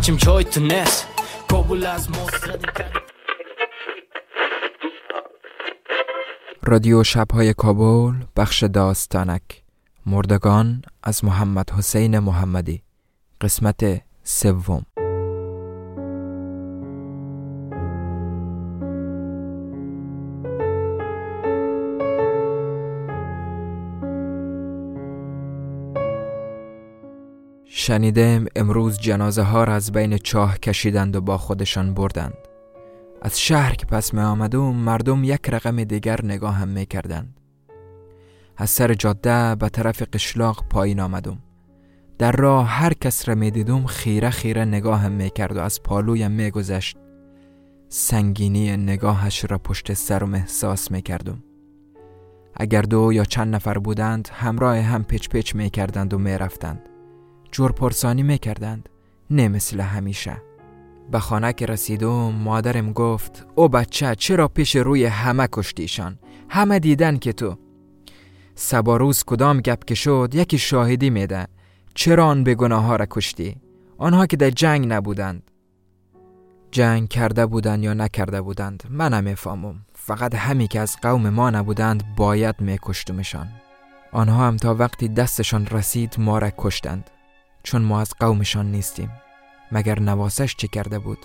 بچیم چای تو نس کابل از رادیو شبهای کابل بخش داستانک. مردگان از محمد حسین محمدی. قسمت سوم. شنیدم امروز جنازه ها را از بین چاه کشیدند و با خودشان بردند. از شهر که پس می آمدم مردم یک رقم دیگر نگاه هم می کردند. از سر جاده به طرف قشلاق پایین آمدم در راه هر کس را می دیدم خیره خیره نگاه هم می کرد و از پالویم می گذشت. سنگینی نگاهش را پشت سرم احساس می کردم اگر دو یا چند نفر بودند همراه هم پچ پچ می کردند و می رفتند. جور پرسانی می کردند نه مثل همیشه. به خانه که رسیدم مادرم گفت او بچه چرا پیش روی همه کشتیشان؟ همه دیدن که تو. سبا روز کدام گپ که شد یکی شاهدی میده. چرا آن به گناه ها را کشتی؟ آنها که در جنگ نبودند. جنگ کرده بودند یا نکرده بودند من نمی‌فهمم فقط همی که از قوم ما نبودند باید میکشتمشان. آنها هم تا وقتی دستشان رسید ما را کشتند. چون ما از قومشان نیستیم مگر نواسش چه کرده بود؟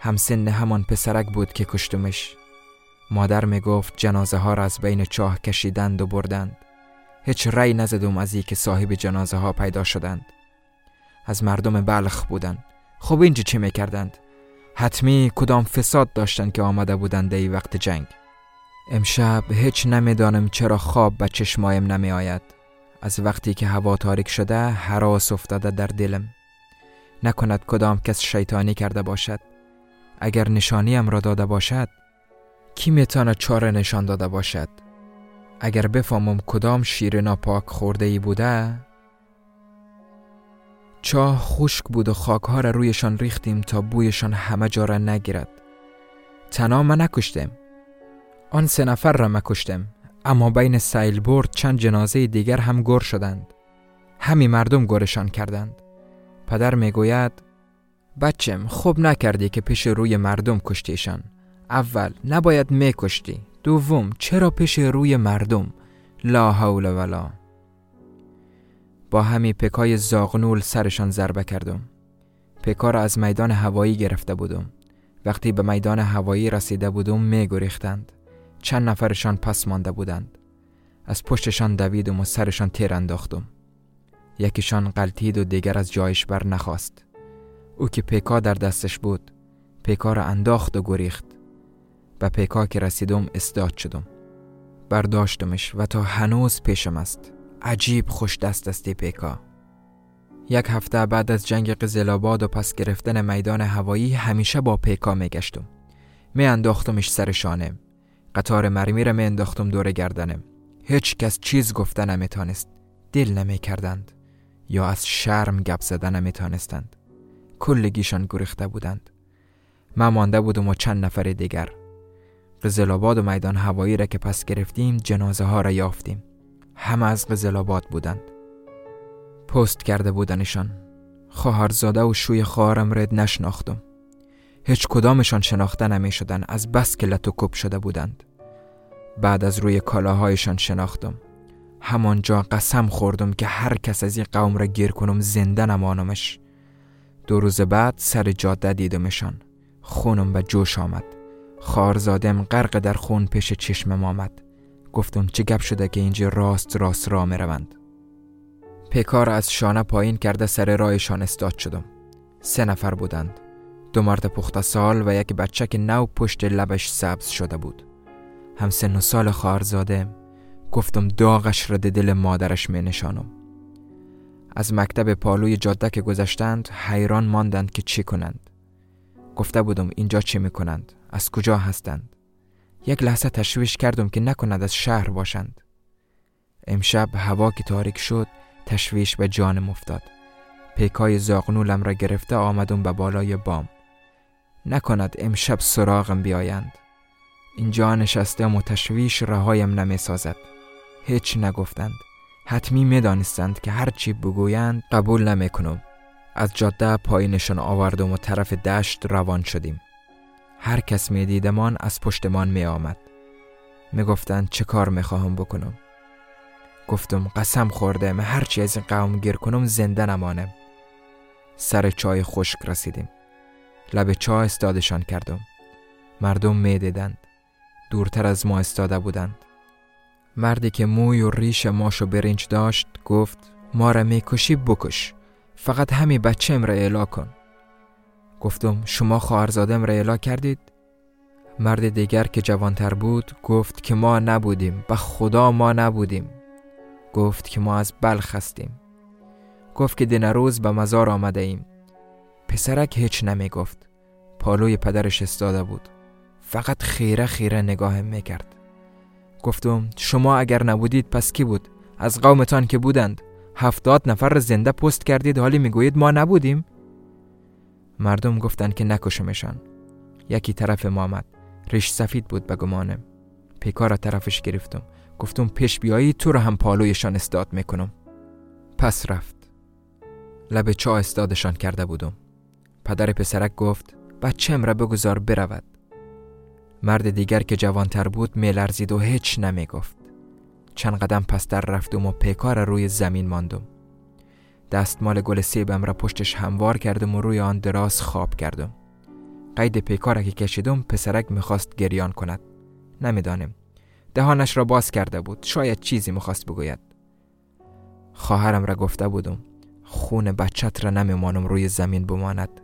همسن همان پسرک بود که کشتمش. مادر می گفت جنازه ها را از بین چاه کشیدند و بردند. هیچ رأی نزدم از ای که صاحب جنازه ها پیدا شدند. از مردم بلخ بودند. خب اینجا چه می‌کردند؟ حتمی کدام فساد داشتند که آمده بودند ای وقت جنگ. امشب هیچ نمی‌دانم چرا خواب به چشمایم نمی آید از وقتی که هوا تاریک شده حراس افتاده در دلم. نکند کدام کس شیطانی کرده باشد. اگر نشانیم را داده باشد کی می‌تواند چاره نشان داده باشد؟ اگر بفهمم کدام شیر ناپاک خورده ای بوده چاه خشک بود و خاکها را رویشان ریختیم تا بویشان همه جا را نگیرد. تنها من نکشتم. آن سه نفر را مکشتم. اما بین سیل برد چند جنازه دیگر هم گر شدند. همی مردم گرشان کردند. پدر می‌گوید بچم خوب نکردی که پیش روی مردم کشتیشان. اول نباید میکشتی. دوم چرا پیش روی مردم؟ لا حول ولا. با همی پکای زاغنول سرشان ضربه کردم. پکا را از میدان هوایی گرفته بودم. وقتی به میدان هوایی رسیده بودم می گریختند. چند نفرشان پس مانده بودند. از پشتشان دویدم و سرشان تیر انداختم. یکیشان قلتید و دیگر از جایش بر نخواست او که پیکا در دستش بود پیکا را انداخت و گریخت. به پیکا که رسیدم استاد شدم. برداشتمش و تا هنوز پیشم است. عجیب خوش دست استی پیکا. یک هفته بعد از جنگ قزلاباد و پس گرفتن میدان هوایی همیشه با پیکا می گشتم می انداختمش سر شانه. قطار مرمی را می انداختم دور گردنم. هیچ کس چیز گفته نمیتانست دل نمی کردند یا از شرم گپ زدن نمیتانستند کلگیشان گریخته بودند. من مانده بودم و چند نفر دیگر. قزلاباد و میدان هوایی را که پس گرفتیم جنازه ها را یافتیم. همه از قزلاباد بودند. پست کرده بودنشان. خواهرزاده و شوی خواهرم رد نشناختم. هیچ کدامشان شناخته نمی شدن از بس که لطو شده بودند. بعد از روی کالاهایشان شناختم. همانجا قسم خوردم که هر کس از این قوم را گیر کنم زنده نمانمش. دو روز بعد سر جاده دیدمشان. خونم به جوش آمد. خارزادم غرق در خون پیش چشمم آمد. گفتم چه گپ شده که اینجا راست راست را می روند پیکار از شانه پایین کرده سر رایشان استاد شدم. سه نفر بودند. دو مرد پخت سال و یک بچه که نو پشت لبش سبز شده بود. هم سن و سال خارزاده گفتم داغش را دل مادرش می نشانم. از مکتب پالوی جاده که گذشتند حیران ماندند که چی کنند. گفته بودم اینجا چی می‌کنند از کجا هستند. یک لحظه تشویش کردم که نکند از شهر باشند. امشب هوا که تاریک شد تشویش به جانم افتاد. پیکای زاغنولم را گرفته آمدم به بالای بام. نکند امشب سراغم بیایند. اینجا نشستم و تشویش رهایم نمی سازد هیچ نگفتند. حتمی می دانستند که هرچی بگویند قبول نمی کنم از جاده پایینشان آوردم و طرف دشت روان شدیم. هر کس می دیدمان از پشتمان می آمد می گفتند چه کار می خواهم بکنم. گفتم قسم خورده من هرچی از این قوم گیر کنم زنده نمانم. سر چای خشک رسیدیم. لب چای استادشان کردم. مردم می دیدند. دورتر از ما استاده بودند. مردی که موی و ریش ماشو برنج داشت گفت ما را می‌کشی بکش. فقط همی بچه را اعلا کن. گفتم شما خواهرزادم را اعلا کردید؟ مرد دیگر که جوانتر بود گفت که ما نبودیم به خدا ما نبودیم. گفت که ما از بلخ هستیم. گفت که دن روز به مزار آمده ایم. پسرک هیچ نمی گفت پالوی پدرش استاده بود. فقط خیره خیره نگاهم می‌کرد. گفتم شما اگر نبودید پس کی بود؟ از قومتان که بودند. هفتاد نفر زنده پست کردید حالی می‌گویید ما نبودیم؟ مردم گفتند که نکشمشان. یکی طرف ما آمد. ریش سفید بود به گمانم. پیکار طرفش گرفتم. گفتم پیش بیایی تو رو هم پالویشان استاد می‌کنم. پس رفت. لب چا استادشان کرده بودم. پدر پسرک گفت بچم را بگذار برود. مرد دیگر که جوانتر بود میلرزید و هیچ نمی گفت چند قدم پستر رفتم و پیکار روی زمین ماندم. دستمال گل سیبم را پشتش هموار کردم و روی آن دراز خواب کردم. قید پیکار که کشیدم پسرک می‌خواست گریان کند. نمی‌دانم. دهانش را باز کرده بود. شاید چیزی می‌خواست بگوید. خواهرم را گفته بودم خون بچت را نمیمانم روی زمین بماند.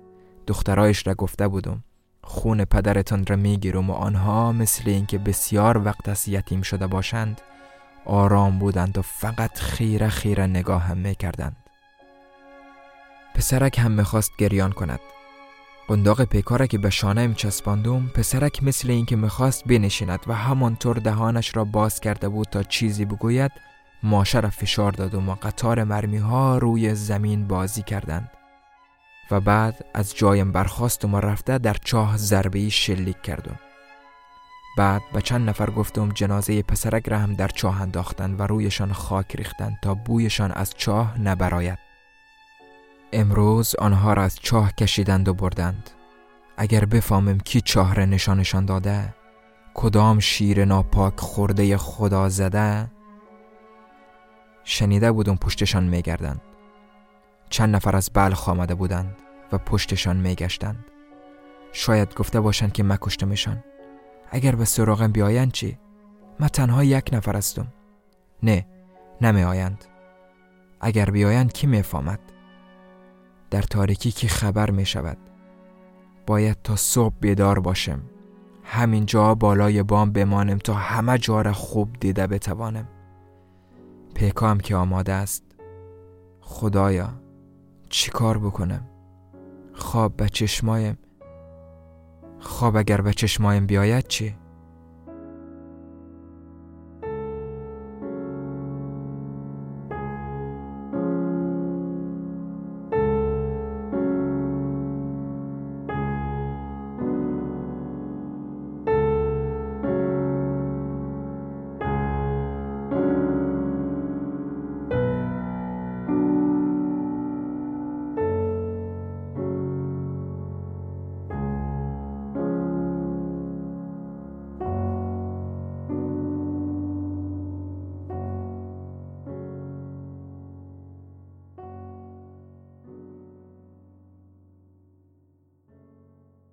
دخترایش را گفته بودم خون پدرتان را می‌گیرم و آنها مثل اینکه بسیار وقت از یتیم شده باشند آرام بودند و فقط خیره خیره نگاه هم می‌کردند. پسرک هم می‌خواست گریان کند. قنداق پیکاره که به شانه چسباندم پسرک مثل اینکه می‌خواست بنشیند و همانطور دهانش را باز کرده بود تا چیزی بگوید ماشه را فشار دادم و قطار مرمی ها روی زمین بازی کردند. و بعد از جایم برخواستم و رفته در چاه ضربه شلیک کردم. بعد به چند نفر گفتم جنازه پسرک را هم در چاه انداختند و رویشان خاک ریختند تا بویشان از چاه نبراید. امروز آنها را از چاه کشیدند و بردند. اگر بفهمم کی چاه را نشانشان داده کدام شیر ناپاک خورده خدا زده؟ شنیده بودم پشتشان میگردند. چند نفر از بلخ آمده بودند و پشتشان میگشتند. شاید گفته باشند که مکشتمشان. اگر به سراغم بیایند چی؟ من تنها یک نفر هستم. نه نمی آیند اگر بیایند کی می‌فهمد؟ در تاریکی کی خبر می شود باید تا صبح بیدار باشم. همینجا بالای بام بمانم تا همه جا را خوب دیده بتوانم. پیکام که آماده است. خدایا. چی کار بکنم خواب به چشمایم خواب اگر به چشمایم بیاید چی؟